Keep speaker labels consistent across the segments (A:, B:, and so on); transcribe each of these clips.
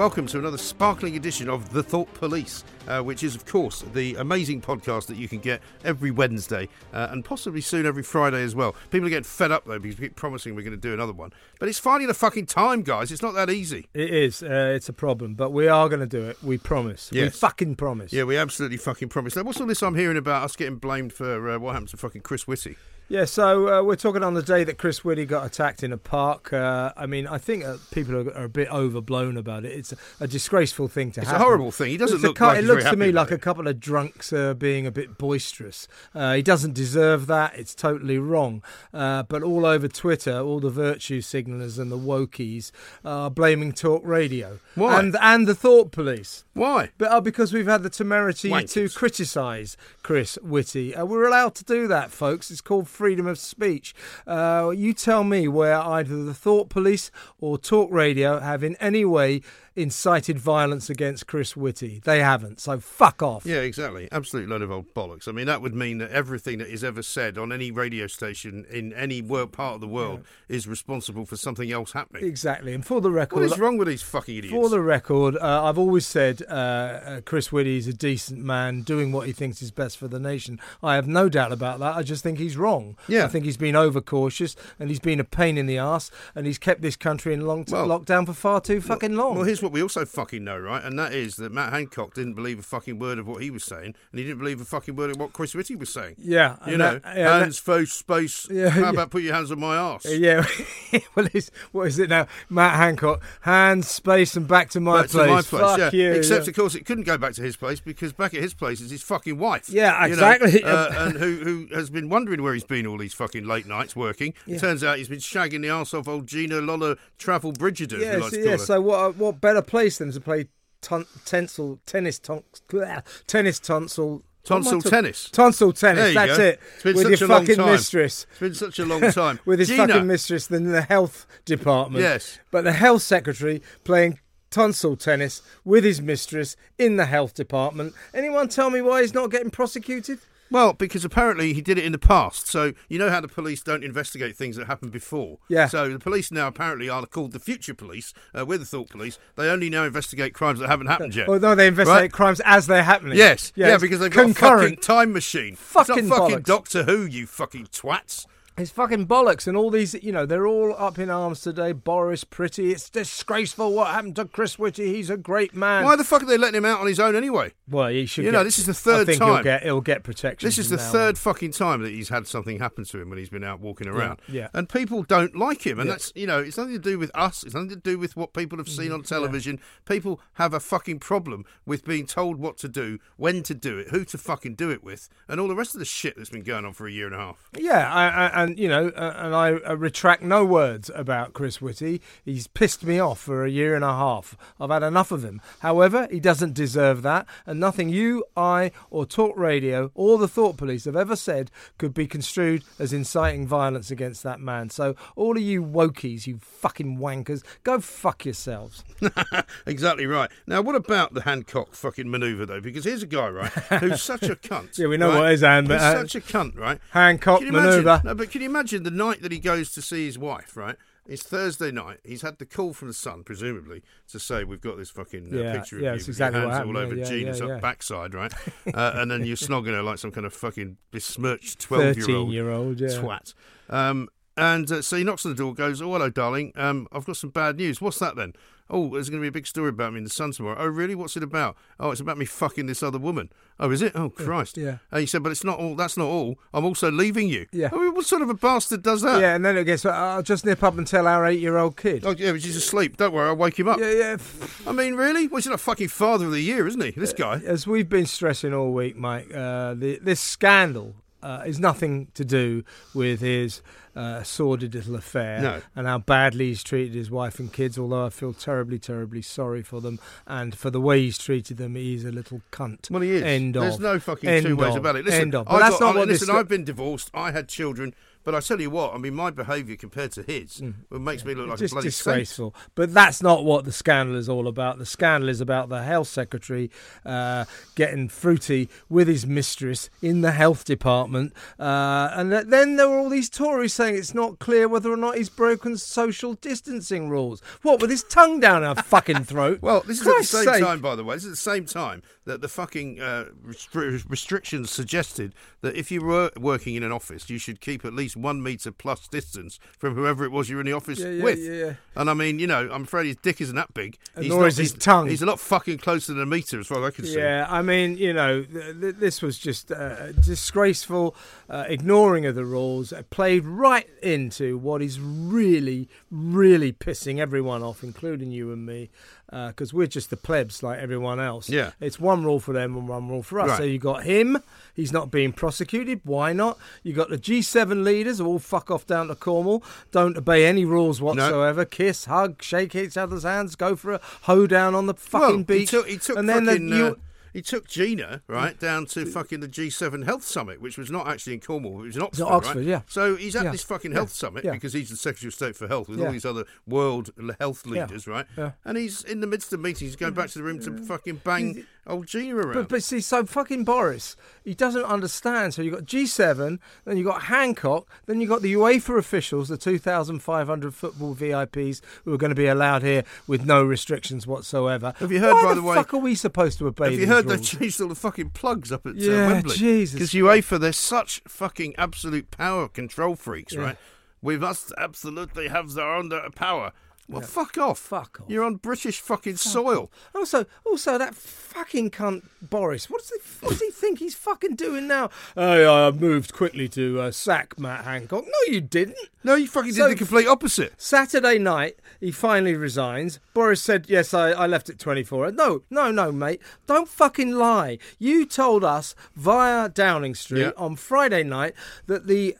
A: welcome to another sparkling edition of The Thought Police, uh, which is, of course, the amazing podcast that you can get every Wednesday uh, and possibly soon every Friday as well. People are getting fed up, though, because we keep promising we're going to do another one. But it's finding the fucking time, guys. It's not that easy.
B: It is. Uh, it's a problem, but we are going to do it. We promise. We fucking promise.
A: Yeah, we absolutely fucking promise. Now, what's all this I'm hearing about us getting blamed for uh, what happened to fucking Chris Whitty?
B: Yeah, so uh, we're talking on the day that Chris Whitty got attacked in a park. Uh, I mean, I think uh, people are, are a bit overblown about it. It's a, a disgraceful thing to
A: It's a horrible thing. He doesn't
B: It's
A: look like
B: It looks to me like
A: about
B: a couple of drunks uh, being a bit boisterous. Uh, he doesn't deserve that. It's totally wrong. Uh, but all over Twitter, all the virtue signalers and the wokies are blaming talk radio
A: Why?
B: and and the thought police.
A: Why?
B: But uh, because we've had the temerity to criticise Chris Whitty, uh, we're allowed to do that, folks. It's called freedom of speech. Uh, you tell me where either the Thought Police or Talk Radio have in any way incited violence against Chris Whitty. They haven't, so fuck off.
A: Yeah, exactly. Absolute load of old bollocks. I mean, that would mean that everything that is ever said on any radio station in any world part of the world is responsible for something else happening.
B: Exactly. And for the record, what
A: is wrong with these fucking idiots?
B: For the record, uh, I've always said uh, uh, Chris Whitty is a decent man doing what he thinks is best for the nation. I have no doubt about that. I just think he's wrong.
A: Yeah.
B: I think he's been overcautious and he's been a pain in the ass and he's kept this country in long
A: Well-
B: lockdown for far too fucking long.
A: Well, here's what we also fucking know, right? And that is that Matt Hancock didn't believe a fucking word of what he was saying, and he didn't believe a fucking word of what Chris Whitty was saying.
B: yeah.
A: You know,
B: that- yeah, and
A: hands, face, space.
B: Yeah,
A: How
B: yeah.
A: about put your hands on my
B: that- yeah. well, it's, what is it now? Matt Hancock, hands, space, and back to my
A: Back
B: place.
A: to my place,
B: Fuck
A: yeah.
B: you.
A: Except, of course, it couldn't go back to his place because back at his place is his fucking wife.
B: Yeah,
A: you know,
B: exactly.
A: uh, and who who has been wondering where he's been all these fucking late nights working.
B: Yeah.
A: Turns out he's been shagging the arse off old Gina Lola Travel Bridgerton.
B: Yeah, so, yeah. So what? What better place than to play ton, tensile tennis ton, tennis tonsil
A: Tonsil tennis.
B: Tonsil tennis. That's
A: go.
B: it. With your fucking mistress.
A: It's been such a long time.
B: With his
A: Gina,
B: fucking mistress than the health department.
A: Yes.
B: But the health secretary playing tonsil tennis with his mistress in the health department. Anyone tell me why he's not getting prosecuted?
A: Well, because apparently he did it in the past. So you know how the police don't investigate things that happened before.
B: Yeah.
A: So the police now apparently are called the future police. Uh, we're the thought police. They only now investigate crimes that haven't happened yet.
B: Well, no, they investigate
A: Right?
B: crimes as they're happening.
A: Yes, yeah,
B: it's
A: because they've got a
B: concurrent.
A: fucking time machine.
B: Fucking
A: fucking. Doctor Who, you fucking twats.
B: It's fucking bollocks, and all these, you know, they're all up in arms today. Boris Pretty, it's disgraceful what happened to Chris Whitty. He's a great man.
A: Why the fuck are they letting him out on his own anyway?
B: Well, he should.
A: You
B: get,
A: know, this is the
B: I
A: third
B: think
A: time.
B: he'll get he'll get protection.
A: This is the third
B: on.
A: fucking time that he's had something happen to him when he's been out walking around.
B: yeah.
A: And people don't like him. And
B: Yeah.
A: that's, you know, it's nothing to do with us. It's nothing to do with what people have
B: Mm,
A: seen on television. People have a fucking problem with being told what to do, when to do it, who to fucking do it with, and all the rest of the shit that's been going on for a year and a half.
B: Yeah, I, I, and you know, uh, and I uh, retract no words about Chris Whitty. He's pissed me off for a year and a half. I've had enough of him. However, he doesn't deserve that, and nothing you, I, or Talk Radio or the Thought Police have ever said could be construed as inciting violence against that man. So, all of you wokies, you fucking wankers, go fuck yourselves.
A: exactly right. Now, what about the Hancock fucking manoeuvre, though? Because here's a guy, right, who's such a cunt.
B: Yeah, we know
A: right?
B: what his hand-
A: He's
B: uh,
A: such a cunt, right?
B: Hancock
A: Can you imagine-
B: manoeuvre.
A: No, but can you imagine the night that he goes to see his wife, right? It's Thursday night. He's had the call from the Sun, presumably, to say we've got this fucking uh,
B: Yeah,
A: picture of
B: yeah,
A: you
B: that's
A: with
B: exactly
A: your hands all over
B: Yeah,
A: Gina's
B: yeah,
A: backside, right? uh, and then you're snogging her like some kind of fucking besmirched twelve-year-old
B: yeah.
A: twat. Um, and uh, so he knocks on the door, goes, "Oh, hello, darling. Um, I've got some bad news. What's that then? Oh, there's going to be a big story about me in the Sun tomorrow. Oh, really? What's it about? Oh, it's about me fucking this other woman. Oh, is it? Oh, Christ.
B: yeah.
A: Uh, and he said, but it's not all. That's not all. I'm also leaving you.
B: Yeah.
A: I mean, what sort of a bastard does that?
B: Yeah, and then it gets. Uh, I'll just nip up and tell our eight-year-old kid.
A: Oh, yeah, but she's asleep. Don't worry, I'll wake him up.
B: Yeah, yeah.
A: I mean, really? Well, he's not fucking father of the year, isn't he? This uh, guy.
B: As we've been stressing all week, Mike, uh, the, this scandal uh, is nothing to do with his uh, sordid little affair
A: No.
B: and how badly he's treated his wife and kids. Although I feel terribly, terribly sorry for them and for the way he's treated them. He's a little cunt.
A: Well, he is.
B: End
A: There's
B: of.
A: no fucking
B: End
A: two ways about it. Listen,
B: End of. But
A: I
B: that's
A: got-
B: not
A: I-
B: what
A: listen.
B: this-
A: I've been divorced. I had children. But I tell you what, I mean, my behaviour compared to his it makes me look like
B: Mm. just
A: a bloody
B: disgraceful. But that's not what the scandal is all about. The scandal is about the health secretary uh, getting fruity with his mistress in the health department, uh, and then there were all these Tories saying it's not clear whether or not he's broken social distancing rules. What with his tongue down our fucking throat?
A: Well, this is
B: Christ's
A: at the same
B: sake.
A: time, by the way. This is at the same time that the fucking uh, restri- restrictions suggested that if you were working in an office, you should keep at least one metre plus distance from whoever it was you're in the office
B: Yeah, yeah,
A: with.
B: yeah.
A: And I mean, you know, I'm afraid his dick isn't that big.
B: And
A: He's
B: nor
A: not-
B: is his
A: he's-
B: tongue.
A: He's a lot fucking closer than a metre, as far as I can see.
B: Yeah, I mean, you know, th- th- this was just uh, disgraceful, uh, ignoring of the rules. It played right into what is really, really pissing everyone off, including you and me, because we're just the plebs like everyone else.
A: Yeah.
B: it's one rule for them and one rule for us.
A: Right.
B: So you got him; he's not being prosecuted. Why not? You got the G7 leaders who all fuck off down to Cornwall, don't obey any rules whatsoever. Kiss, hug, shake each other's hands, go for a hoedown on the fucking
A: well,
B: beach.
A: he took, he took
B: and then the- you,
A: uh, he took Gina right down to fucking the G7 Health Summit, which was not actually in Cornwall, it was in Oxford.
B: Oxford,
A: right?
B: yeah.
A: So he's at
B: Yeah,
A: this fucking health summit
B: yeah.
A: because he's the Secretary of State for Health with
B: Yeah.
A: all these other world health leaders, right?
B: yeah.
A: And he's in the midst of meetings, he's going back to the room to fucking bang old Gina around.
B: But, but see, so fucking Boris, he doesn't understand. So you've got G7, then you've got Hancock, then you've got the UEFA officials, the 2,500 football VIPs who are going to be allowed here with no restrictions whatsoever.
A: Have you heard,
B: Why
A: by
B: the
A: the way-
B: fuck are we supposed to obey
A: Have you heard
B: rules?
A: they've changed all the fucking plugs up at
B: Yeah,
A: uh, Wembley?
B: Jesus
A: Because UEFA, they're such fucking absolute power control freaks,
B: Yeah.
A: right? We must absolutely have their own uh, power. Well, fuck off.
B: Fuck off.
A: You're on British fucking soil.
B: Also, also that fucking cunt Boris. What does he, what does he think he's fucking doing now? I uh, moved quickly to uh, sack Matt Hancock. No, you didn't.
A: No, you fucking
B: So-
A: did the complete opposite.
B: Saturday night, he finally resigns. Boris said, Yes, I, I left at 24. No, no, no, mate. Don't fucking lie. You told us via Downing Street
A: Yeah.
B: on Friday night that the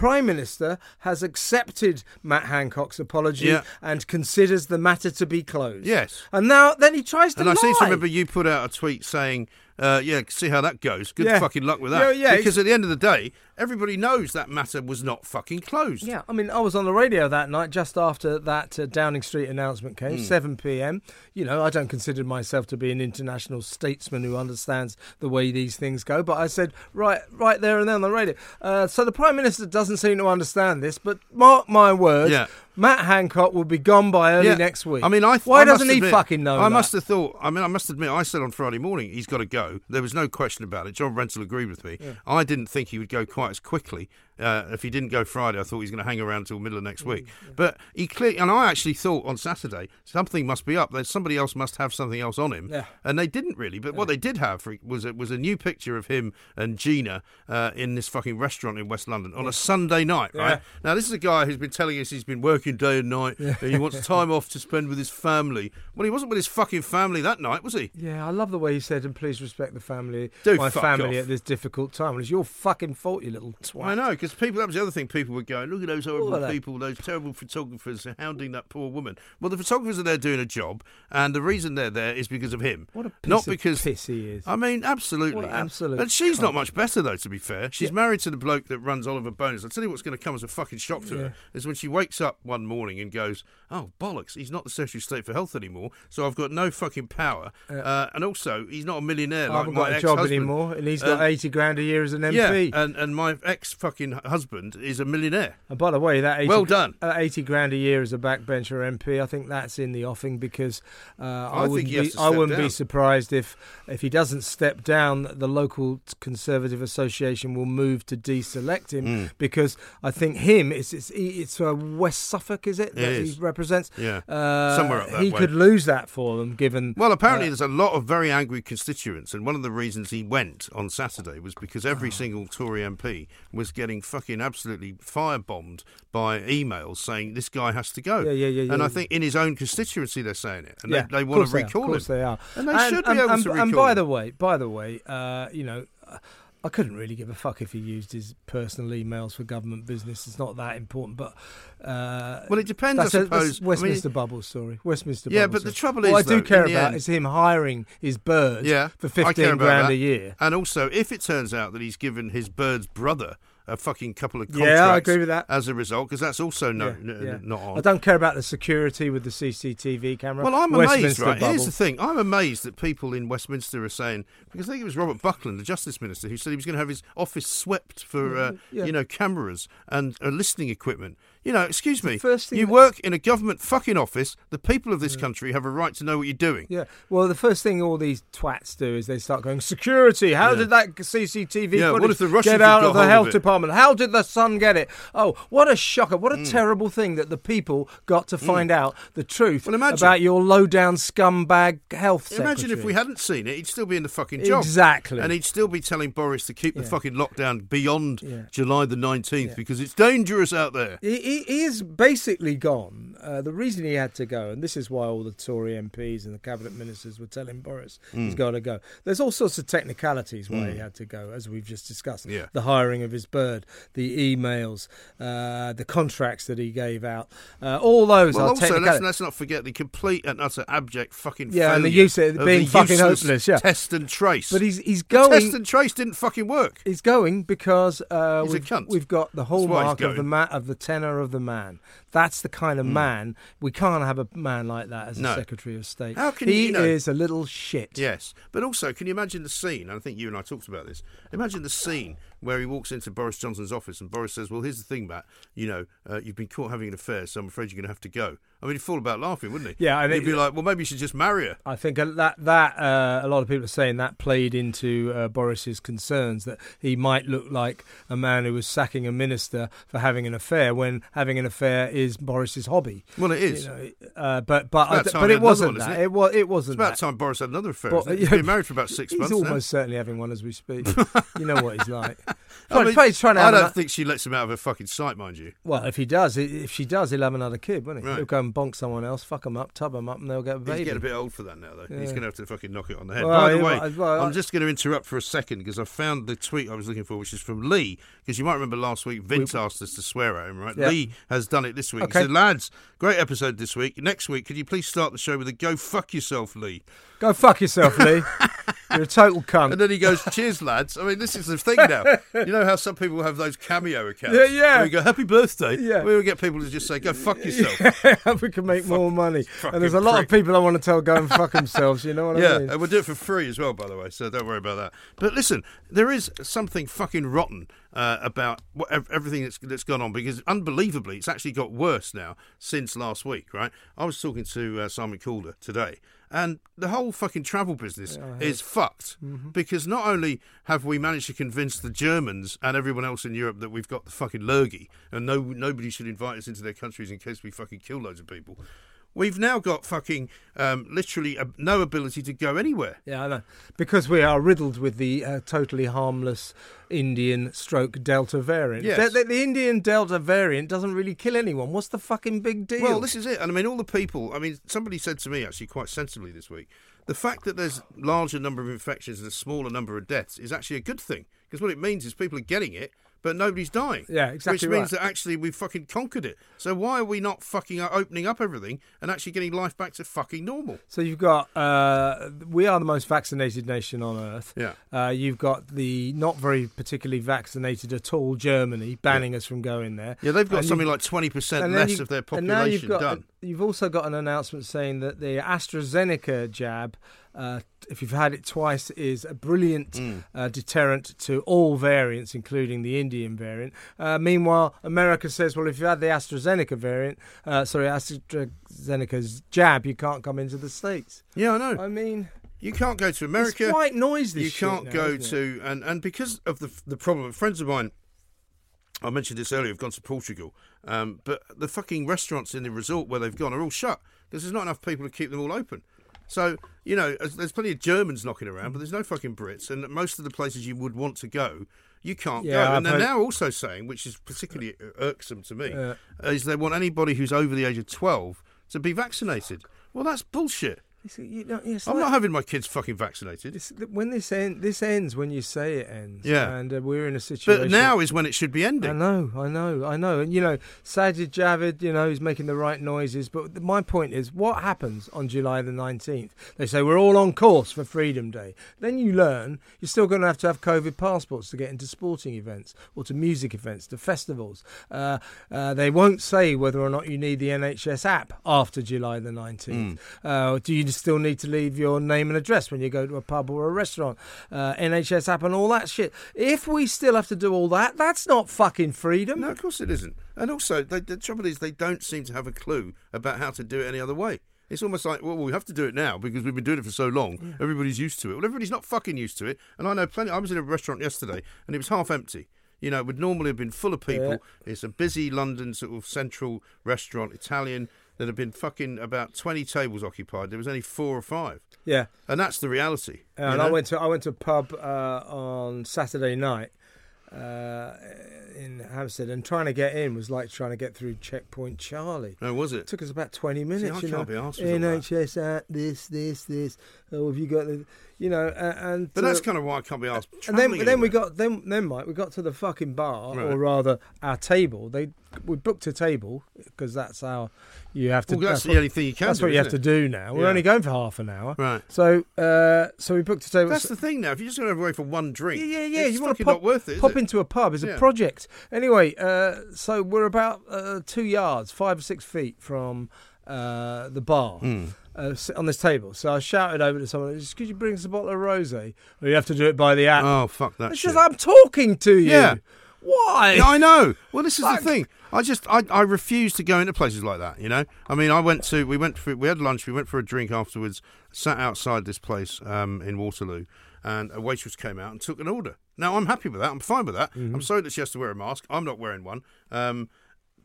B: Prime Minister has accepted Matt Hancock's apology
A: Yeah.
B: and considers the matter to be closed.
A: Yes.
B: And now, then he tries to
A: And I
B: lie.
A: seem to remember you put out a tweet saying, uh, yeah, see how that goes. Good
B: Yeah.
A: fucking luck with that.
B: Yeah, yeah,
A: because at the end of the day, everybody knows that matter was not fucking closed.
B: Yeah, I mean, I was on the radio that night just after that uh, Downing Street announcement came,
A: Hmm.
B: 7 p.m. You know, I don't consider myself to be an international statesman who understands the way these things go, but I said right, right there and then on the radio. Uh, so the Prime Minister doesn't seem to understand this, but mark my words,
A: Yeah.
B: Matt Hancock will be gone by early
A: Yeah.
B: next week.
A: I mean, I th-
B: why
A: I
B: doesn't he fucking know?
A: I
B: that?
A: must have thought. I mean, I must admit, I said on Friday morning he's got to go. There was no question about it. John Rentoul agreed with me. I didn't think he would go quite as quickly. Uh, if he didn't go Friday, I thought he was going to hang around until middle of next week.
B: Mm,
A: But he clearly, and I actually thought on Saturday something must be up. That somebody else must have something else on him.
B: Yeah.
A: And they didn't really. But what they did have for, was a, was a new picture of him and Gina uh, in this fucking restaurant in West London on a Sunday night. Right
B: Yeah.
A: now, this is a guy who's been telling us he's been working day and night. And he wants time off to spend with his family. Well, he wasn't with his fucking family that night, was he?
B: Yeah, I love the way he said, and please respect the family,
A: Do
B: my family
A: off.
B: at this difficult time. Well, it's your fucking fault, you little twat.
A: I know, because people, that was the other thing people were going, look at those horrible people, those terrible photographers hounding that poor woman. Well, the photographers are there doing a job, and the reason they're there is because of him.
B: What a piece
A: Not
B: of
A: because.
B: piss he is.
A: I mean, absolutely. And-
B: absolute
A: But she's not much better, though, to be fair. She's married to the bloke that runs Oliver Bonas. I'll tell you what's going to come as a fucking shock to her is when she wakes up one morning and goes, oh, bollocks, he's not the Secretary of State for Health anymore, so I've got no fucking power. Uh, and also, he's not a millionaire
B: I
A: like my
B: got a job anymore, and he's got
A: Um,
B: 80 grand a year as an MP.
A: Yeah, and, and my ex fucking husband is a millionaire.
B: and by the way, that 80,
A: Well done.
B: uh, 80 grand a year as a backbencher MP, I think that's in the offing because uh, I,
A: think
B: wouldn't be, I wouldn't be surprised if if he doesn't step down, the local Conservative Association will move to deselect him
A: Hmm.
B: because I think him it's it's it's uh, West Suffolk, is it?
A: It
B: that
A: is.
B: he represents.
A: Yeah.
B: uh,
A: Somewhere up that
B: he
A: way.
B: could lose that for them, given.
A: Well, apparently
B: uh,
A: there's a lot of very angry constituents, and one of the reasons he went on Saturday was because
B: Oh.
A: every single Tory MP was getting fucking absolutely firebombed by emails saying this guy has to go.
B: Yeah, yeah, yeah,
A: And
B: yeah.
A: I think in his own constituency they're saying it, and
B: yeah,
A: they, they want to recall
B: Of course
A: him.
B: they are,
A: And they should be
B: and,
A: able
B: and,
A: to
B: And by
A: him.
B: the way, by the way, uh, you know. I couldn't really give a fuck if he used his personal emails for government business. It's not that important, but uh,
A: Well, it depends,
B: that's,
A: I
B: a,
A: suppose. I mean-
B: Westminster bubble story. Westminster.
A: Yeah,
B: bubble
A: but the
B: story.
A: trouble
B: what
A: is,
B: I do care about
A: end-
B: is him hiring his birds
A: Yeah,
B: for fifteen grand
A: that.
B: a year.
A: And also, if it turns out that he's given his bird's brother a fucking couple of contracts. Yeah.
B: I agree with that.
A: As a result, because that's also no,
B: Yeah,
A: n-
B: yeah.
A: not on.
B: I don't care about the security with the CCTV camera.
A: Well, I'm amazed, right? Here's the thing. I'm amazed that people in Westminster are saying, because I think it was Robert Buckland, the Justice Minister, who said he was going to have his office swept for, uh,
B: yeah.
A: you know, cameras and uh, listening equipment. You know, excuse me,
B: first thing
A: you work in a government fucking office. The people of this country have a right to know what you're doing.
B: Yeah. Well, the first thing all these twats do is they start going security. How
A: Yeah.
B: did that CCTV
A: Yeah, what if the Russians
B: get out of the
A: hold of
B: health department? How did the Sun get it? Oh, what a shocker! What a
A: Mm.
B: terrible thing that the people got to find out the truth
A: Well, imagine-
B: about your low down scumbag health
A: Imagine if we hadn't seen it, he'd still be in the fucking job.
B: Exactly.
A: And he'd still be telling Boris to keep the fucking lockdown beyond
B: Yeah.
A: July the 19th because it's dangerous out there.
B: He, he, he is basically gone. Uh, the reason he had to go, and this is why all the Tory MPs and the cabinet ministers were telling Boris
A: Mm.
B: he's got to go. There's all sorts of technicalities why he had to go, as we've just discussed.
A: Yeah.
B: The hiring of his bird, the emails, uh, the contracts that he gave out, uh, all those
A: Well,
B: are
A: also, let's, let's not forget the complete and utter abject fucking
B: Yeah, and the use of
A: of
B: being fucking hopeless, yeah.
A: Test and trace.
B: But he's he's
A: The test and trace didn't fucking work.
B: He's going because uh, we've, we've got the hallmark of the
A: going.
B: ma- of the tenor of the man. That's the kind of hmm. man we can't have a man like that as a Secretary of State.
A: How can
B: he
A: you know-
B: is a little shit.
A: Yes, but also, can you imagine the scene? I think you and I talked about this. Imagine the scene where he walks into Boris Johnson's office and Boris says, "Well, here's the thing, Matt. You know, uh, you've been caught having an affair, so I'm afraid you're going to have to go." I mean, he'd fall about laughing, wouldn't he?
B: Yeah, and
A: he'd be like, "Well, maybe you should just marry her."
B: I think that that uh, a lot of people are saying that played into uh, Boris's concerns that he might look like a man who was sacking a minister for having an affair when having an affair is Boris's hobby.
A: Well, it is.
B: You know, uh, but but I but it wasn't
A: one,
B: that.
A: it?
B: It was, it wasn't
A: about
B: that.
A: time Boris had another affair.
B: But,
A: isn't it?
B: yeah,
A: He's been married for about six
B: He's
A: months He's
B: almost certainly having one as we speak. you know what he's like.
A: Now.
B: Probably, probably trying to
A: I don't think she lets him out of her fucking sight, mind you.
B: Well, if he does, if she does, he'll have another kid, won't he?
A: Right.
B: He'll go and bonk someone else, fuck them up, tub them up, and they'll get a
A: He's
B: baby.
A: getting a bit old for that now, though. He's going to have to fucking knock it on the head.
B: Well,
A: By the way,
B: might- well,
A: I'm
B: I-
A: just going to interrupt for a second because I found the tweet I was looking for, which is from Lee. Because you might remember last week, Vince asked us to swear at him, right?
B: Yeah.
A: Lee has done it this week.
B: Okay.
A: He said, lads, great episode this week. Next week, could you please start the show with a go fuck yourself, Lee?
B: Go fuck yourself, Lee. You're a total cunt.
A: And then he goes, cheers, lads. I mean, this is the thing now. You know how some people have those cameo accounts?
B: Yeah, yeah.
A: Where you go, happy birthday.
B: Yeah.
A: We will get people to just say, go fuck yourself.
B: Yeah, we can make more money. And there's a lot
A: prick.
B: of people I want to tell go and fuck themselves. You know what
A: Yeah,
B: I mean?
A: Yeah, and we'll do it for free as well, by the way. So don't worry about that. But listen, there is something fucking rotten uh, about what, everything that's that's gone on because unbelievably, it's actually got worse now since last week. Right? I was talking to uh, Simon Calder today. And the whole fucking travel business is fucked because not only have we managed to convince the Germans and everyone else in Europe that we've got the fucking lurgy and no nobody should invite us into their countries in case we fucking kill loads of people, we've now got fucking um, literally uh, no ability to go anywhere.
B: Yeah, I know. Because we are riddled with the uh, totally harmless Indian stroke Delta variant.
A: Yes.
B: The, the, the Indian Delta variant doesn't really kill anyone. What's the fucking big deal?
A: Well, this is it. And I mean, all the people, I mean, somebody said to me actually quite sensibly this week the fact that there's larger number of infections and a smaller number of deaths is actually a good thing because what it means is people are getting it. But nobody's dying.
B: Yeah, exactly
A: Which means
B: right.
A: that actually we've fucking conquered it. So why are we not fucking opening up everything and actually getting life back to fucking normal?
B: So you've got uh, we are the most vaccinated nation on earth.
A: Yeah.
B: Uh, you've got the not very particularly vaccinated at all Germany banning us from going there.
A: Yeah, they've got
B: And
A: something like 20% less
B: you-
A: of their
B: and now you've
A: population
B: got
A: done.
B: you've also got an announcement saying that the AstraZeneca jab, uh, if you've had it twice, is a brilliant
A: Mm.
B: uh, deterrent to all variants, including the Indian variant. Uh, meanwhile, America says, well, if you had the AstraZeneca variant, uh, sorry, AstraZeneca's jab, you can't come into the states.
A: Yeah, I know.
B: I mean,
A: You can't go to America.
B: it's white noise.
A: You can't
B: now,
A: go to and and because of the the problem friends of mine I mentioned this earlier. Have gone to Portugal, um, but the fucking restaurants in the resort where they've gone are all shut because there's not enough people to keep them all open. So you know, there's plenty of Germans knocking around, but there's no fucking Brits, and most of the places you would want to go, you can't
B: Yeah,
A: go.
B: I've
A: And they're
B: heard-
A: now also saying, which is particularly irksome to me,
B: Yeah.
A: is they want anybody who's over the age of 12 to be vaccinated. Well, that's bullshit.
B: You know,
A: I'm
B: like-
A: not having my kids fucking vaccinated.
B: When this end, this ends when you say it ends.
A: Yeah.
B: and uh, we're in a situation.
A: But now is when it should be ending.
B: I know, I know, I know, and you know, Sajid Javid, you know, he's making the right noises. But my point is, what happens on July the nineteenth? They say we're all on course for Freedom Day. Then you learn you're still going to have to have COVID passports to get into sporting events or to music events, to festivals. Uh, uh, they won't say whether or not you need the NHS app after July the nineteenth. Uh, do you still need to leave your name and address when you go to a pub or a restaurant? Uh, NHS app and all that shit. If we still have to do all that, that's not fucking freedom.
A: No, of course it isn't. And also, they, the trouble is, they don't seem to have a clue about how to do it any other way. It's almost like, well, we have to do it now because we've been doing it for so long. Everybody's used to it. Well, everybody's not fucking used to it. And I know plenty. I was in a restaurant yesterday and it was half empty. You know, it would normally have been full of people.
B: Yeah.
A: It's a busy London sort of central restaurant, Italian. There had been fucking about 20 tables occupied. There was only four or five.
B: Yeah.
A: And that's the reality.
B: And I went to I went to a pub uh, on Saturday night uh, in Hampstead, and trying to get in was like trying to get through Checkpoint Charlie.
A: No, was
B: It
A: it?
B: took us about twenty minutes.
A: I
B: you know,
A: can't be arsed with.
B: NHS at this, this, this. Oh, have you got the, you know, uh, and
A: But
B: uh,
A: that's kind of why I can't be asked.
B: and then then we got then then Mike we got to the fucking bar
A: Right.
B: or rather our table. They we booked a table because that's how you have to.
A: Well, that's
B: what-
A: the only thing you can
B: that's
A: do.
B: what you have
A: isn't
B: to do now. We're
A: Yeah.
B: only going for half an hour.
A: Right.
B: So, uh, so we booked a table.
A: That's the thing now. If you're just going to have away for one drink,
B: Yeah, yeah, yeah.
A: it's
B: you want to pop,
A: not worth it. is
B: pop
A: it?
B: into a pub. It's a project. Anyway, uh, so we're about uh, two yards, five or six feet from uh, the bar
A: Hmm.
B: Uh, s- on this table. So I shouted over to someone, "Just could you bring us a bottle of rosé? Or you have to do it by the app."
A: Oh fuck that
B: it's
A: shit!
B: just I'm talking to you.
A: Yeah.
B: Why?
A: Yeah, I know. Well, this is
B: Fuck.
A: the thing. I just I, I refuse to go into places like that. You know. I mean, I went to we went for we had lunch. We went for a drink afterwards. Sat outside this place um, in Waterloo, and a waitress came out and took an order. Now I'm happy with that. I'm fine with that.
B: Mm-hmm.
A: I'm sorry that she has to wear a mask. I'm not wearing one. Um,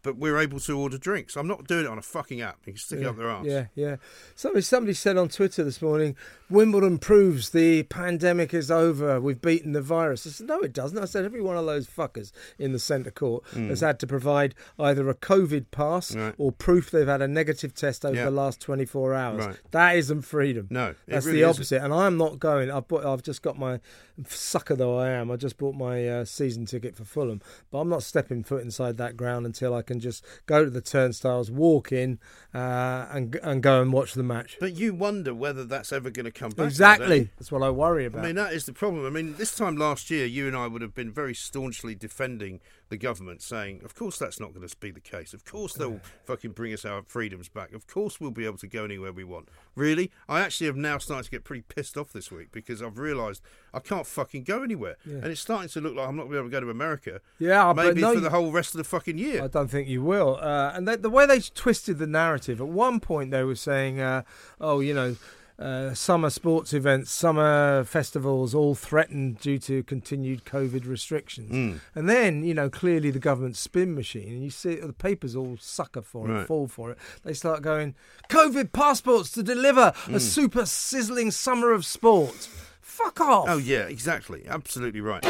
A: but we're able to order drinks. I'm not doing it on a fucking app. You can stick it up their arse.
B: Yeah, yeah. Somebody, somebody said on Twitter this morning, Wimbledon proves the pandemic is over. We've beaten the virus. I said, no, it doesn't. I said, every one of those fuckers in the centre court has had to provide either a COVID pass.
A: Right.
B: or proof they've had a negative test over
A: Yeah.
B: the last 24 hours.
A: Right.
B: That isn't freedom.
A: No, it
B: That's
A: really
B: the
A: isn't.
B: opposite. And I'm not going. I've, bought, I've just got my sucker though I am. I just bought my uh, season ticket for Fulham, but I'm not stepping foot inside that ground until I can just go to the turnstiles, walk in, uh, and and go and watch the match.
A: But you wonder whether that's ever going to come back.
B: Exactly. That's what I worry about.
A: I mean, that is the problem. I mean, this time last year, you and I would have been very staunchly defending the government, saying, of course, that's not going to be the case. Of course, they'll fucking bring us our freedoms back. Of course, we'll be able to go anywhere we want. Really? I actually have now started to get pretty pissed off this week because I've realised I can't fucking go anywhere. And it's starting to look like I'm not going to be able to go to America.
B: Yeah,
A: Maybe
B: no,
A: for the whole rest of the fucking year.
B: I don't think you will. Uh, and the, the way they twisted the narrative, at one point they were saying, uh, oh, you know, uh, summer sports events, summer festivals, all threatened due to continued COVID restrictions.
A: Mm.
B: And then, you know, clearly the government spin machine, and you see the papers all sucker for it, fall for it. They start going, COVID passports to deliver
A: Mm.
B: a super sizzling summer of sport. Fuck off.
A: Oh yeah, exactly, absolutely right.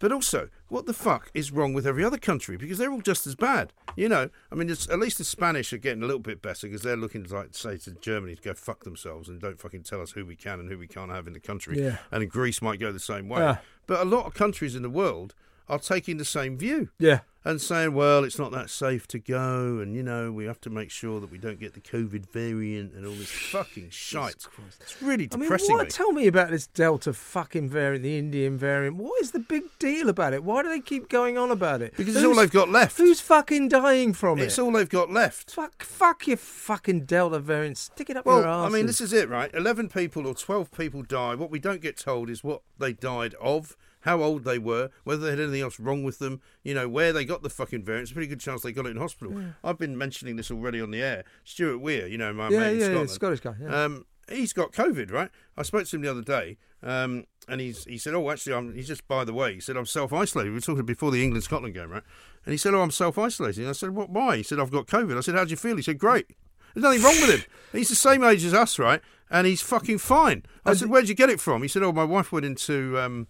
A: But also, what the fuck is wrong with every other country? Because they're all just as bad. You know, I mean, it's, at least the Spanish are getting a little bit better because they're looking to like say to Germany to go fuck themselves and don't fucking tell us who we can and who we can't have in the country.
B: Yeah.
A: And Greece might go the same way.
B: Yeah.
A: But a lot of countries in the world are taking the same view
B: Yeah.
A: and saying, well, it's not that safe to go, and you know, we have to make sure that we don't get the COVID variant and all this fucking shite. It's really
B: I mean,
A: depressing.
B: what, tell me about this Delta fucking variant, the Indian variant. What is the big deal about it? Why do they keep going on about it?
A: Because it's
B: Who's-
A: all they've got left.
B: Who's fucking dying from it?
A: It's all they've got left.
B: Fuck, fuck your fucking Delta variant. Stick it up
A: Well,
B: your
A: I
B: arse.
A: mean, this is it, right? 11 people or 12 people die. What we don't get told is what they died of, how old they were, whether they had anything else wrong with them, you know, where they got the fucking variant. It's a pretty good chance they got it in hospital. I've been mentioning this already on the air. Stuart Weir, you know, my
B: yeah,
A: mate in
B: yeah, yeah,
A: Scotland.
B: Scottish guy. Yeah.
A: Um, he's got COVID, right? I spoke to him the other day, um, and he's he said, "Oh, actually, I'm." He's just by the way, he said, "I'm self isolated." We were talking before the England Scotland game, right? And he said, "Oh, I'm self isolating." I said, "What? Why?" He said, "I've got COVID." I said, "How do you feel?" He said, "Great." There's nothing wrong with him. He's the same age as us, right? And he's fucking fine. I said, "Where'd you get it from?" He said, "Oh, my wife went into." Um,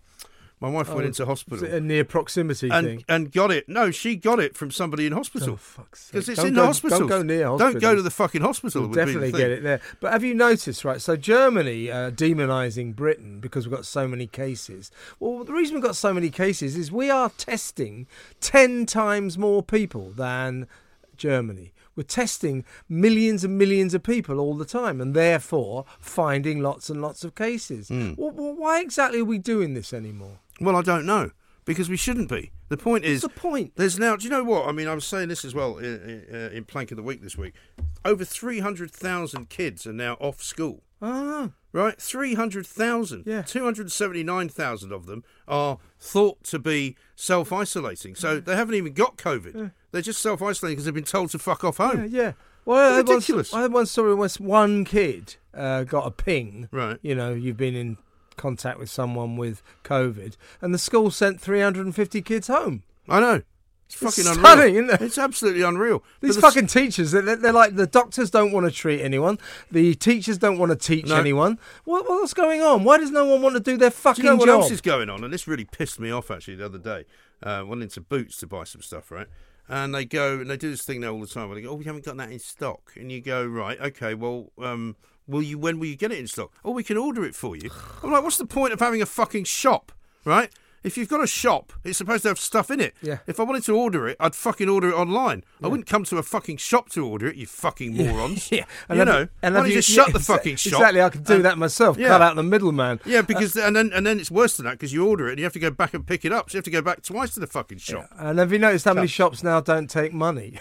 A: My wife went
B: Oh,
A: into
B: Is
A: hospital
B: it a near proximity
A: and
B: thing?
A: and got it. No, she got it from somebody in hospital because it's
B: Don't
A: in
B: go,
A: the hospital.
B: Don't go near
A: hospital.
B: Don't
A: go to the fucking hospital. The
B: definitely get it there. But have you noticed, right? So Germany uh, demonising Britain because we've got so many cases. Well, the reason we've got so many cases is we are testing ten times more people than Germany. We're testing millions and millions of people all the time, and therefore finding lots and lots of cases. Well, well, why exactly are we doing this anymore?
A: Well, I don't know because we shouldn't be. The point is,
B: What's the point?
A: there's now. Do you know what? I mean, I was saying this as well in, in, in Plank of the Week this week. Over three hundred thousand kids are now off school.
B: Ah,
A: Right, three hundred thousand.
B: Yeah.
A: two hundred seventy-nine thousand of them are thought to be self-isolating. So they haven't even got COVID. They're just self-isolating because they've been told to fuck off home.
B: yeah. Well, I had, one,
A: Ridiculous.
B: I had one story where one kid uh, got a ping
A: Right.
B: you know, you've been in contact with someone with COVID, and the school sent 350 kids home.
A: I know. It's fucking
B: It's
A: unreal.
B: stunning, isn't it?
A: It's absolutely unreal.
B: These
A: the-
B: fucking teachers, they're, they're like the doctors don't want to treat anyone, the teachers don't want to teach
A: No.
B: anyone. What, what's going on? Why does no one want to do their
A: Do
B: fucking
A: you know what
B: job?
A: else is going on? And this really pissed me off actually the other day. Uh, went into Boots to buy some stuff, right? And they go and they do this thing now all the time where they go, "Oh, we haven't got that in stock." And you go, "Right, okay, well, um, will you? When will you get it in stock? Oh, we can order it for you." I'm like, "What's the point of having a fucking shop, right?" If you've got a shop, it's supposed to have stuff in it.
B: Yeah.
A: If I wanted to order it, I'd fucking order it online. I wouldn't come to a fucking shop to order it, you fucking morons.
B: yeah,
A: you know,
B: and
A: why don't you just shut
B: yeah,
A: the
B: exa-
A: fucking shop?
B: Exactly, I could do
A: and-
B: that myself.
A: yeah.
B: Cut out the middleman.
A: Yeah, because and then and then it's worse than that because you order it and you have to go back and pick it up. So you have to go back twice to the fucking shop.
B: And have you noticed how many shops now don't take money?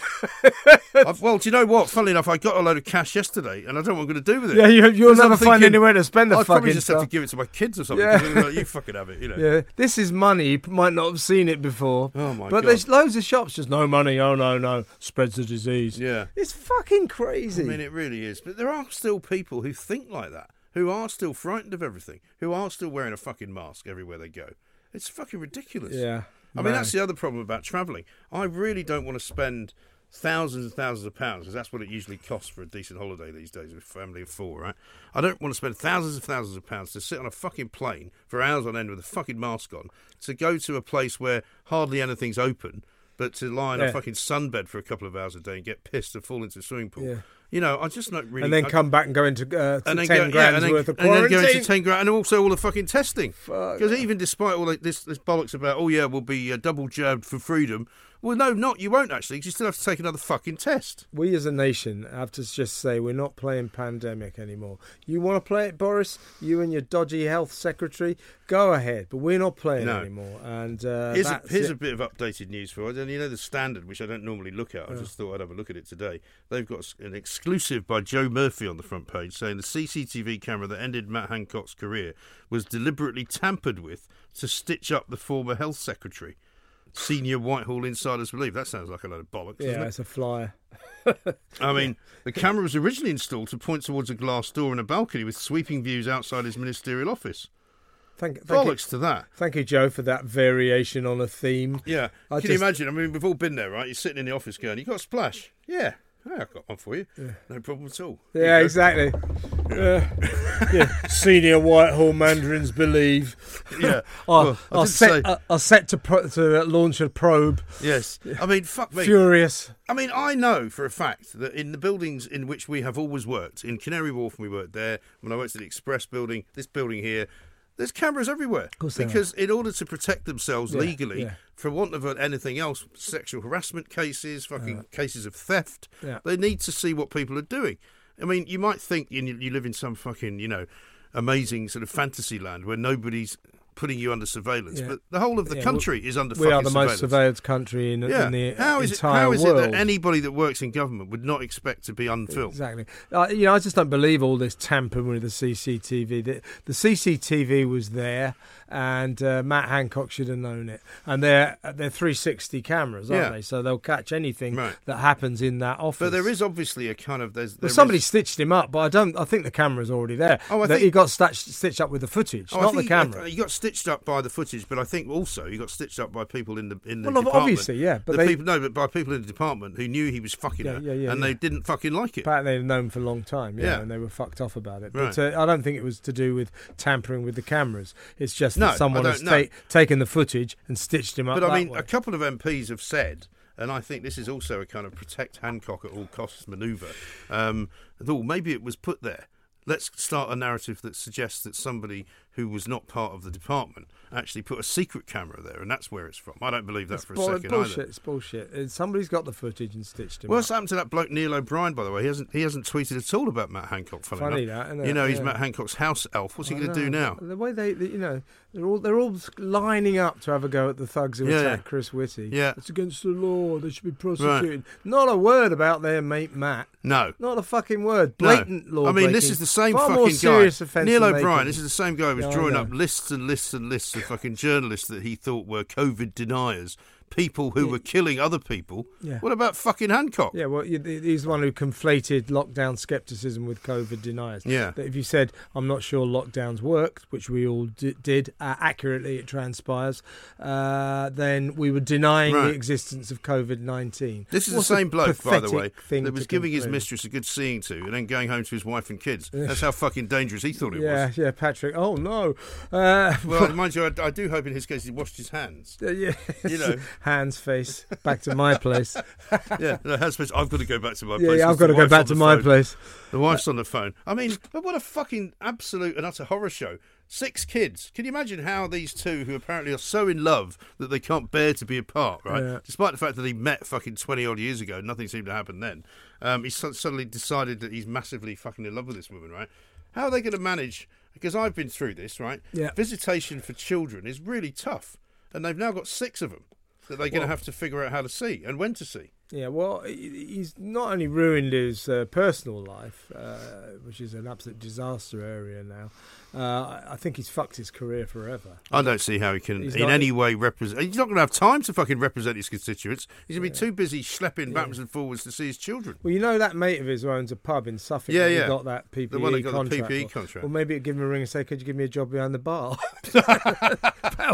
A: Well, do you know what? Funnily enough, I got a load of cash yesterday, and I don't know what I'm going to do with it.
B: yeah, you,
A: I'm
B: never find
A: thinking,
B: anywhere to spend the oh, fucking should
A: I'd probably just
B: stuff.
A: have to give it to my kids or something.
B: Yeah.
A: like, you fucking have it, you know.
B: Yeah, this is money. You might not have seen it before.
A: Oh, my
B: But
A: God.
B: there's loads of shops just no money. Oh no, no, spreads the disease.
A: Yeah.
B: It's fucking crazy.
A: I mean, it really is. But there are still people who think like that, who are still frightened of everything, who are still wearing a fucking mask everywhere they go. It's fucking ridiculous.
B: yeah.
A: I mean, that's the other problem about travelling. I really don't want to spend thousands and thousands of pounds because that's what it usually costs for a decent holiday these days with a family of four, right? I don't want to spend thousands and thousands of pounds to sit on a fucking plane for hours on end with a fucking mask on to go to a place where hardly anything's open. But to lie in
B: Yeah.
A: a fucking sunbed for a couple of hours a day and get pissed and fall into a swimming pool,
B: Yeah.
A: you know, I just not really.
B: and then
A: I-
B: come back and go into uh,
A: and then
B: ten
A: go, yeah,
B: grand's
A: and then,
B: worth of quarantine.
A: and then go into ten grand, and also all the fucking testing. Because even despite all this, this bollocks about, oh yeah, we'll be uh, double jabbed for freedom. Well, no, not you won't actually. 'cause you still have to take another fucking test.
B: we as a nation have to just say we're not playing pandemic anymore. You want to play it, Boris? You and your dodgy health secretary, go ahead. But we're not playing
A: No.
B: anymore. And uh,
A: Here's, a, here's a bit of updated news for us. And you know the standard, which I don't normally look at. I just thought I'd have a look at it today. They've got an exclusive by Joe Murphy on the front page saying the CCTV camera that ended Matt Hancock's career was deliberately tampered with to stitch up the former health secretary. Senior Whitehall insiders believe. That sounds like a load of bollocks.
B: yeah,
A: it?
B: it's a flyer.
A: I mean, the camera was originally installed to point towards a glass door and a balcony with sweeping views outside his ministerial office.
B: Thank, thank you,
A: Bollocks to that.
B: thank you, Joe, for that variation on a theme.
A: Yeah.
B: I
A: Can you imagine? I mean, we've all been there, right? You're sitting in the office going, you got a splash? Yeah. Hey, I've got one for you. No problem at all.
B: Yeah,
A: you
B: exactly. Yeah. yeah. Senior Whitehall mandarins believe.
A: Yeah.
B: Are,
A: Well, I
B: set,
A: say-
B: are, are set to pro- to launch a probe.
A: Yes. I mean, fuck me.
B: Furious.
A: I mean, I know for a fact that in the buildings in which we have always worked, in Canary Wharf, when we worked there, when I worked at the Express building, this building here, there's cameras everywhere.
B: course
A: because in order to protect themselves
B: Yeah,
A: legally,
B: yeah.
A: for want of anything else, sexual harassment cases, fucking cases of theft,
B: Yeah.
A: they need to see what people are doing. I mean, you might think you, you live in some fucking, you know, amazing sort of fantasy land where nobody's putting you under surveillance,
B: Yeah.
A: but the whole of the
B: Yeah,
A: country is under
B: We are the most surveilled country in,
A: Yeah.
B: in the
A: how is it? How is
B: world.
A: it that anybody that works in government would not expect to be unfilmed?
B: Exactly. Uh, you know, I just don't believe all this tampering with the CCTV. The, the CCTV was there, and uh, Matt Hancock should have known it. And they're they're 360 cameras, aren't they? So they'll catch anything
A: Right.
B: that happens in that office.
A: But there is obviously a kind of there's.
B: Well, somebody
A: is-
B: stitched him up, but I don't. I think the camera's already there.
A: Oh, I
B: That
A: think-
B: he got stitched, stitched up with the footage,
A: Oh,
B: not the camera.
A: He got stitched stitched up by the footage, but I think also he got stitched up by people in the in the
B: Well,
A: department.
B: obviously, yeah, but
A: the
B: they-
A: people no, but by people in the department who knew he was fucking
B: Yeah,
A: her,
B: yeah, yeah,
A: and
B: yeah.
A: they didn't fucking like it.
B: Apparently they'd known for a long time, yeah,
A: Yeah.
B: and they were fucked off about it.
A: Right.
B: But uh, I don't think it was to do with tampering with the cameras. It's just
A: No,
B: someone has ta- taken the footage and stitched him up.
A: But I
B: that
A: mean,
B: way.
A: a couple of MPs have said, and I think this is also a kind of protect Hancock at all costs manoeuvre. Um, though maybe it was put there. Let's start a narrative that suggests that somebody who was not part of the department actually put a secret camera there, and that's where it's from. I don't believe that
B: it's
A: for a
B: bull-
A: second
B: bullshit.
A: either.
B: It's bullshit. Uh, Somebody's got the footage and stitched him.
A: What's happened to that bloke Neil O'Brien? By the way, he hasn't he hasn't tweeted at all about Matt Hancock. Funny,
B: that,
A: you
B: it?
A: know, he's
B: Yeah.
A: Matt Hancock's house elf. What's he going to do now?
B: The way they, they- you know, they're all they're all lining up to have a go at the thugs who
A: Yeah,
B: attacked
A: yeah.
B: Chris Whitty.
A: Yeah.
B: it's against the law. They should be prosecuted. Not a word about their mate Matt.
A: No.
B: Not a fucking word.
A: No.
B: Blatant law.
A: I mean, this is the same
B: Far
A: fucking guy. Neil O'Brien. This is the same guy who was
B: I
A: drawing up lists and lists and lists fucking journalists that he thought were COVID deniers, people who
B: Yeah.
A: were killing other people.
B: Yeah.
A: What about fucking Hancock?
B: Yeah, well, he's the one who conflated lockdown skepticism with COVID deniers.
A: Yeah.
B: That if you said, I'm not sure lockdowns worked, which we all d- did, uh, accurately it transpires, uh, then we were denying
A: Right.
B: the existence of COVID 19.
A: This is the same bloke, by the way, that was giving his mistress a good seeing to and then going home to his wife and kids. That's how fucking dangerous he thought it
B: Yeah,
A: was.
B: yeah, Patrick. Oh, no. Uh,
A: Well, mind you, I, I do hope in his case he washed his hands.
B: uh, yeah,
A: You know.
B: Hands, face, back to my place.
A: yeah, no, hands first, I've got to go back to my
B: yeah,
A: place.
B: yeah, I've got to go back to my
A: phone.
B: place.
A: The wife's on the phone. I mean, but what a fucking absolute and utter horror show. Six kids. Can you imagine how these two, who apparently are so in love that they can't bear to be apart, right?
B: Yeah.
A: Despite the fact that he met fucking 20 odd years ago, nothing seemed to happen then. Um, he su- suddenly decided that he's massively fucking in love with this woman, right? How are they going to manage? Because I've been through this, right?
B: Yeah.
A: Visitation for children is really tough. And they've now got six of them that they're going to have to figure out how to see and when to see.
B: Yeah, well, he's not only ruined his uh, personal life, uh, which is an absolute disaster area now. Uh, I think he's fucked his career forever.
A: I don't see how he can,
B: He's
A: in
B: not-
A: any way, represent. He's not going to have time to fucking represent his constituents. He's going to be too busy schlepping backwards and forwards to see his children.
B: Well, you know that mate of his who owns a pub in Suffolk.
A: Yeah, yeah.
B: got that PPE
A: The one that got the
B: contract.
A: PPE
B: for?
A: contract.
B: Well, maybe it'd give him a ring and say, "Could you give me a job behind the bar?"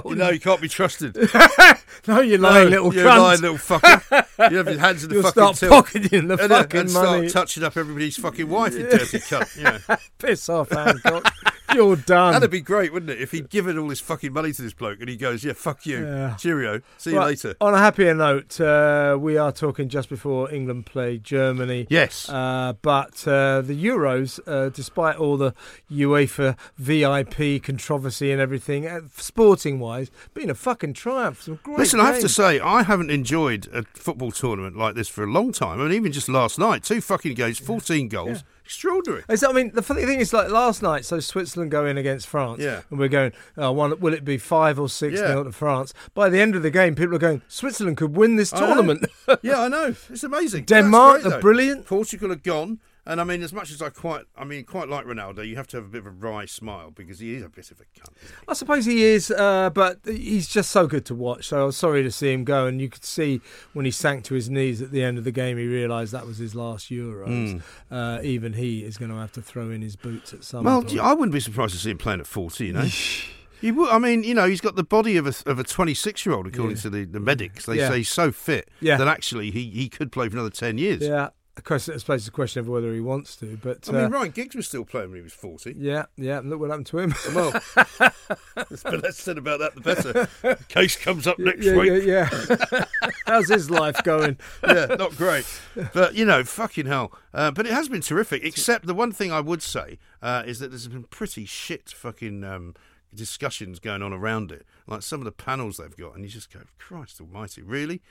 A: You know, you can't be trusted.
B: no, you lying little
A: you lying little fucker. You have your hands in the
B: You'll
A: fucking
B: start
A: till.
B: pocketing the
A: and,
B: fucking
A: and
B: money.
A: start touching up everybody's fucking wife, you dirty cunt. Yeah.
B: Piss off, Hancock. You're done.
A: That'd be great, wouldn't it? If he'd given all his fucking money to this bloke and he goes, yeah, fuck you.
B: Yeah.
A: Cheerio. See you
B: Right,
A: later.
B: On a happier note, uh, we are talking just before England play Germany.
A: Yes.
B: Uh, but uh, the Euros, uh, despite all the UEFA VIP controversy and everything, uh, sporting wise, been a fucking triumph. Some great
A: Listen, I have to say, I haven't enjoyed a football tournament like this for a long time. I mean, even just last night, two fucking games, 14 goals. Extraordinary.
B: It's- I mean, the funny thing is, like last night, so Switzerland go in against France,
A: Yeah.
B: and we're going, oh, one, will it be five or six
A: Yeah.
B: nil to France? By the end of the game, people are going, Switzerland could win this
A: I
B: tournament.
A: yeah, I know. It's amazing.
B: Denmark,
A: great, though.
B: brilliant.
A: Portugal are gone. And I mean, as much as I quite, I mean, quite like Ronaldo, you have to have a bit of a wry smile because he is a bit of a cunt.
B: I suppose he is, uh, but he's just so good to watch. So I was sorry to see him go, and you could see when he sank to his knees at the end of the game, he realised that was his last Euros. Uh, even he is going to have to throw in his boots at some
A: Well,
B: point.
A: I wouldn't be surprised to see him playing at forty. You know, he would. I mean, you know, he's got the body of a of a twenty six year old, according
B: Yeah.
A: to the, the medics. They
B: Yeah.
A: say he's so fit
B: Yeah.
A: that actually he, he could play for another ten years.
B: yeah, of course, I suppose it's a question of whether he wants to. But
A: I mean,
B: uh,
A: Ryan Giggs was still playing when he was forty.
B: yeah, yeah, look what happened to him.
A: Well, the less said about that, the better. Case comes up next
B: yeah,
A: week.
B: yeah, yeah. How's his life going?
A: yeah, not great. But you know, fucking hell. Uh, but it has been terrific. Except the one thing I would say uh, is that there's been pretty shit fucking um, discussions going on around it. Like some of the panels they've got, and you just go, Christ Almighty, really,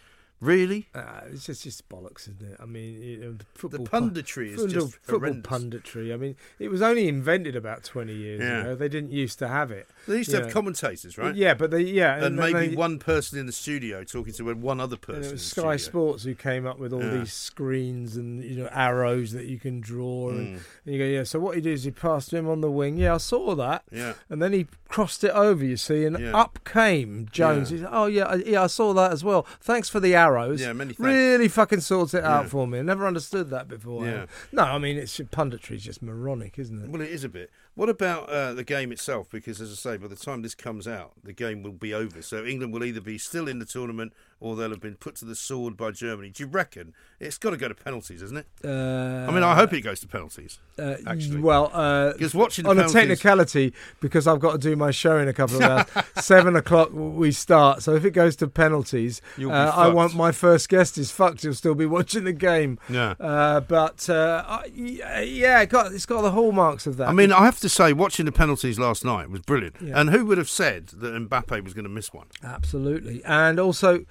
A: really.
B: Uh, it's just, just bollocks, isn't it? I mean, you know, the football
A: punditry is
B: football,
A: just
B: football
A: horrendous.
B: punditry. I mean, it was only invented about twenty years
A: Yeah.
B: ago. They didn't used to have it.
A: They used to have commentators, right?
B: Yeah, but they yeah,
A: And,
B: then
A: maybe
B: they-
A: one person in the studio talking to one other person.
B: And it was Sky
A: studio.
B: Sports who came up with all
A: Yeah.
B: these screens and you know arrows that you can draw,
A: Mm.
B: and, and you go, yeah. So what he did is he passed him on the wing. Yeah, I saw that,
A: Yeah.
B: and then he crossed it over, you see, and
A: Yeah.
B: up came Jones.
A: Yeah.
B: Said, oh yeah, I- yeah, I saw that as well. Thanks for the arrows.
A: Yeah, many thanks.
B: Really fucking sorts it out for me. I never understood that before.
A: Yeah.
B: No, I mean it's punditry is just moronic, isn't it?
A: Well, it is a bit. What about uh, the game itself? Because, as I say, by the time this comes out, the game will be over. So England will either be still in the tournament or they'll have been put to the sword by Germany. Do you reckon it's got to go to penalties, isn't it?
B: Uh,
A: I mean, I hope it goes to penalties.
B: Uh,
A: actually.
B: well, uh,
A: Because watching the
B: on a technicality, because I've got to do my show in a couple of hours. Seven o'clock we start, so if it goes to penalties, uh, I want my first guest is fucked. He'll still be watching the game.
A: Yeah.
B: Uh, but uh, yeah, yeah, it got, it's got the hallmarks of that.
A: I mean, I have to say, watching the penalties last night was brilliant.
B: Yeah.
A: And who would have said that Mbappe was going to miss one?
B: Absolutely. And also,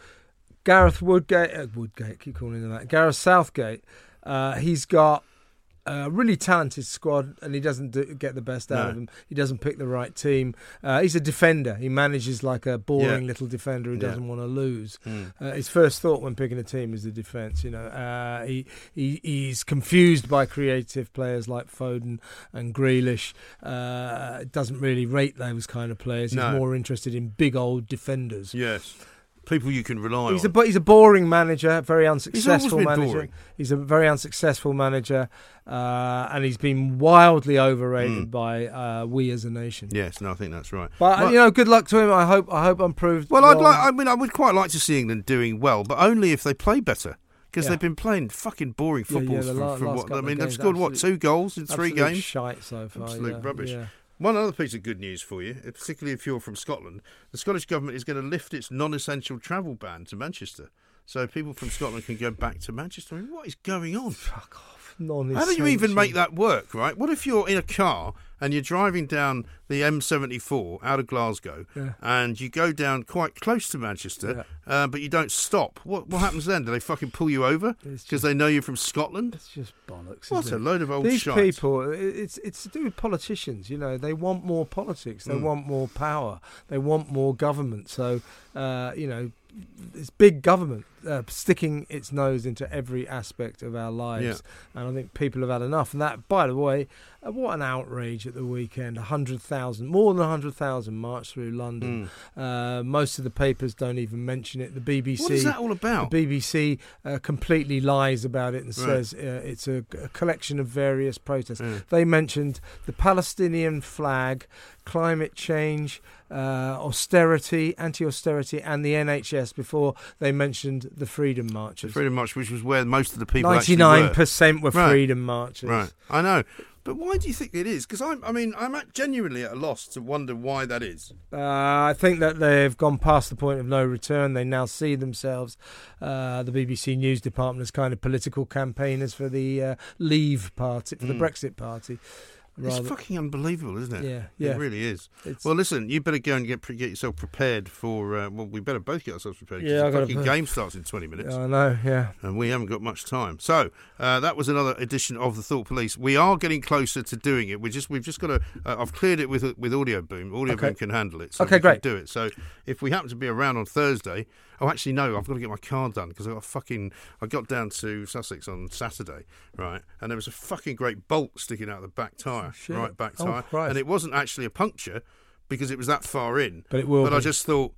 B: Gareth Woodgate, uh, Woodgate, keep calling him that, Gareth Southgate, uh, he's got a really talented squad and he doesn't do, get the best out
A: No.
B: of them. He doesn't pick the right team. Uh, he's a defender. He manages like a boring
A: Yeah.
B: little defender who
A: Yeah.
B: doesn't want to lose.
A: Mm.
B: Uh, his first thought when picking a team is the defence. You know, uh, he, he he's confused by creative players like Foden and Grealish. Uh, doesn't really rate those kind of players. He's
A: No.
B: more interested in big old defenders.
A: Yes. People you can rely
B: He's a
A: on.
B: but he's a boring manager, very unsuccessful
A: been
B: manager.
A: boring.
B: He's a very unsuccessful manager, uh, and he's been wildly overrated
A: Mm.
B: by uh, we as a nation.
A: yes, no, I think that's right.
B: But
A: Well-
B: you know, good luck to him. I hope I hope I'm proved.
A: Well, I'd like. I mean, I would quite like to see England doing well, but only if they play better. Because
B: Yeah.
A: they've been playing fucking boring
B: Yeah, yeah, the
A: from,
B: la-
A: from what I mean. They've scored what two goals in three
B: Absolute
A: games.
B: Shite so far.
A: Absolute
B: yeah,
A: rubbish. One other piece of good news for you, uh, particularly if you're from Scotland, the Scottish government is going to lift its non-essential travel ban to Manchester, so people from Scotland can go back to Manchester. I mean, what is going on?
B: Fuck off.
A: How
B: Non-essential.
A: How do you even make that work, right? What if you're in a car and you're driving down the M74 out of Glasgow
B: Yeah.
A: and you go down quite close to Manchester, uh, but you don't stop? What what happens then? Do they fucking pull you over because they know you're from Scotland?
B: it's just bollocks.
A: What a
B: it?
A: load of old
B: These
A: shite.
B: people, it's it's to do with politicians. You know, they want more politics. They
A: Mm.
B: want more power. They want more government. So, uh, you know, it's big government uh, sticking its nose into every aspect of our lives, and I think people have had enough. And that, by the way, uh, what an outrage at the weekend! Hundred thousand, more than a hundred thousand, marched through London.
A: Mm.
B: Uh, most of the papers don't even mention it. The BBC.
A: What is that all about?
B: The BBC uh, completely lies about it and
A: Right.
B: says uh, it's a, a collection of various protests.
A: Yeah.
B: They mentioned the Palestinian flag, climate change, uh, austerity, anti-austerity, and the NHS before they mentioned the freedom
A: The
B: marches.
A: Freedom March, which was where most of the people actually
B: Ninety-nine
A: were.
B: percent were
A: Right.
B: freedom marches.
A: Right, I know. But why do you think it is? Because I'm, I mean, I'm at- genuinely at a loss to wonder why that is.
B: Uh, I think that they've gone past the point of no return. They now see themselves, uh, the BBC News Department, as kind of political campaigners for the uh, Leave Party, for the
A: Mm.
B: Brexit Party.
A: It's fucking unbelievable, isn't it?
B: yeah, yeah.
A: It really is.
B: It's-
A: Well, listen, you better go and get get yourself prepared for. Uh, well, we better both get ourselves prepared.
B: Yeah,
A: the fucking
B: put-
A: game starts in twenty minutes,
B: I know, yeah.
A: and we haven't got much time. So uh, that was another edition of the Thought Police. We are getting closer to doing it. We just we've just got to. Uh, I've cleared it with with Audio Boom. Audio
B: Okay.
A: Boom can handle it. So
B: Okay,
A: we can
B: great.
A: Do it. So if we happen to be around on Thursday, oh, actually no, I've got to get my car done because I got fucking. I got down to Sussex on Saturday, right, and there was a fucking great bolt sticking out of the back tyre, right back
B: Oh,
A: tyre,
B: Christ.
A: and it wasn't actually a puncture because it was that far in.
B: But it will.
A: But I just thought,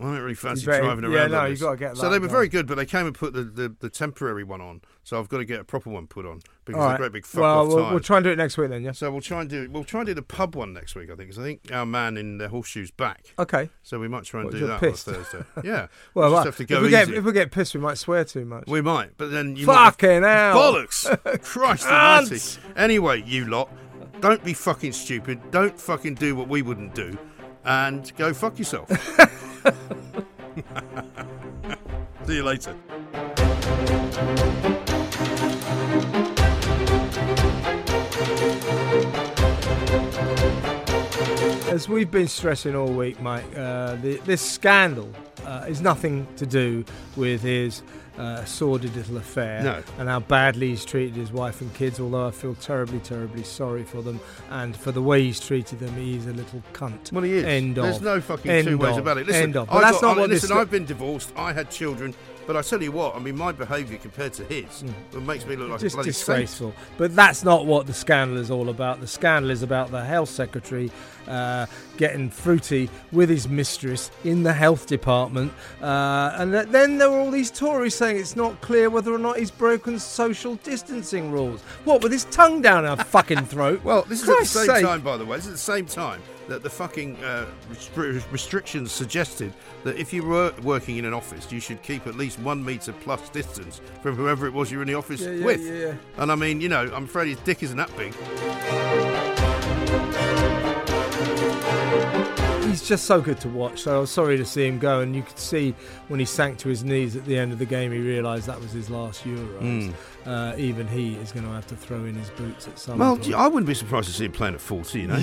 A: I don't really fancy
B: better-
A: driving around.
B: yeah, no, you've got to get
A: So they were very good, but they came and put the, the, the temporary one on. So I've got to get a proper one put on because they're
B: right.
A: great big fuck
B: well,
A: off
B: we'll,
A: tyres.
B: we'll try and do it next week then, yeah?
A: so we'll try and do we'll try and do the pub one next week. I think because I think our man in the horseshoes back.
B: Okay.
A: So we might try and
B: What,
A: do that
B: pissed?
A: on Thursday. Yeah,
B: Well, well,
A: have to
B: if, we get, if we get pissed, we might swear too much.
A: we might, but then you might
B: Fucking hell.
A: bollocks. Christ almighty. Anyway, you lot, don't be fucking stupid. Don't fucking do what we wouldn't do, and go fuck yourself. See you later.
B: As we've been stressing all week, Mike, uh, the, this scandal uh, is nothing to do with his uh, sordid little affair
A: No.
B: and how badly he's treated his wife and kids, although I feel terribly, terribly sorry for them and for the way he's treated them. He's a little cunt.
A: Well, he is.
B: End
A: There's
B: of.
A: no fucking
B: End
A: two ways about it. Listen,
B: End of.
A: I
B: But that's
A: got-
B: not
A: I-
B: what this
A: listen. I've been divorced. I had children, but I tell you what. I mean, my behaviour compared to his it makes me look like.
B: Just
A: a bloody saint.
B: disgraceful. But that's not what the scandal is all about. The scandal is about the health secretary uh, getting fruity with his mistress in the health department. Uh, and then there were all these Tories saying it's not clear whether or not he's broken social distancing rules. What, with his tongue down our fucking throat?
A: Well, this is
B: Christ's
A: at the same
B: sake.
A: time, by the way. This is at the same time that the fucking uh, restrictions suggested that if you were working in an office, you should keep at least one metre plus distance from whoever it was you're in the office
B: Yeah, yeah,
A: with.
B: yeah.
A: And I mean, you know, I'm afraid his dick isn't that big.
B: He's just so good to watch. So I was sorry to see him go, and you could see when he sank to his knees at the end of the game, he realised that was his last Euros. Uh, even he is going to have to throw in his boots at some
A: Well,
B: point.
A: I wouldn't be surprised to see him playing at 40, you know.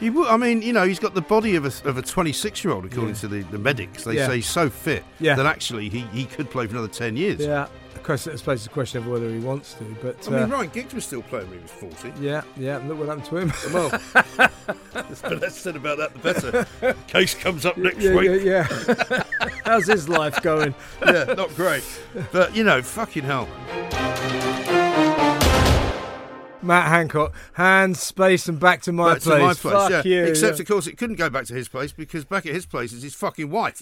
A: He would, I mean, you know, he's got the body of a, of a 26 year old, according
B: Yeah.
A: to the, the medics. They
B: Yeah.
A: say he's so fit
B: Yeah.
A: that actually he, he could play for another 10 years.
B: yeah, I suppose it's a question of whether he wants to. But
A: I
B: uh,
A: mean, Ryan Giggs was still playing when he was 40.
B: yeah, yeah, look what happened to him.
A: Well, the less said about that, the better. Case comes up next
B: yeah,
A: week.
B: yeah, yeah. How's his life going?
A: yeah, not great. But, you know, fucking hell.
B: Matt Hancock, hands, space, and back to my
A: Back
B: place.
A: to my place,
B: Fuck
A: yeah.
B: you.
A: Except,
B: yeah.
A: of course, it couldn't go back to his place because back at his place is his fucking wife.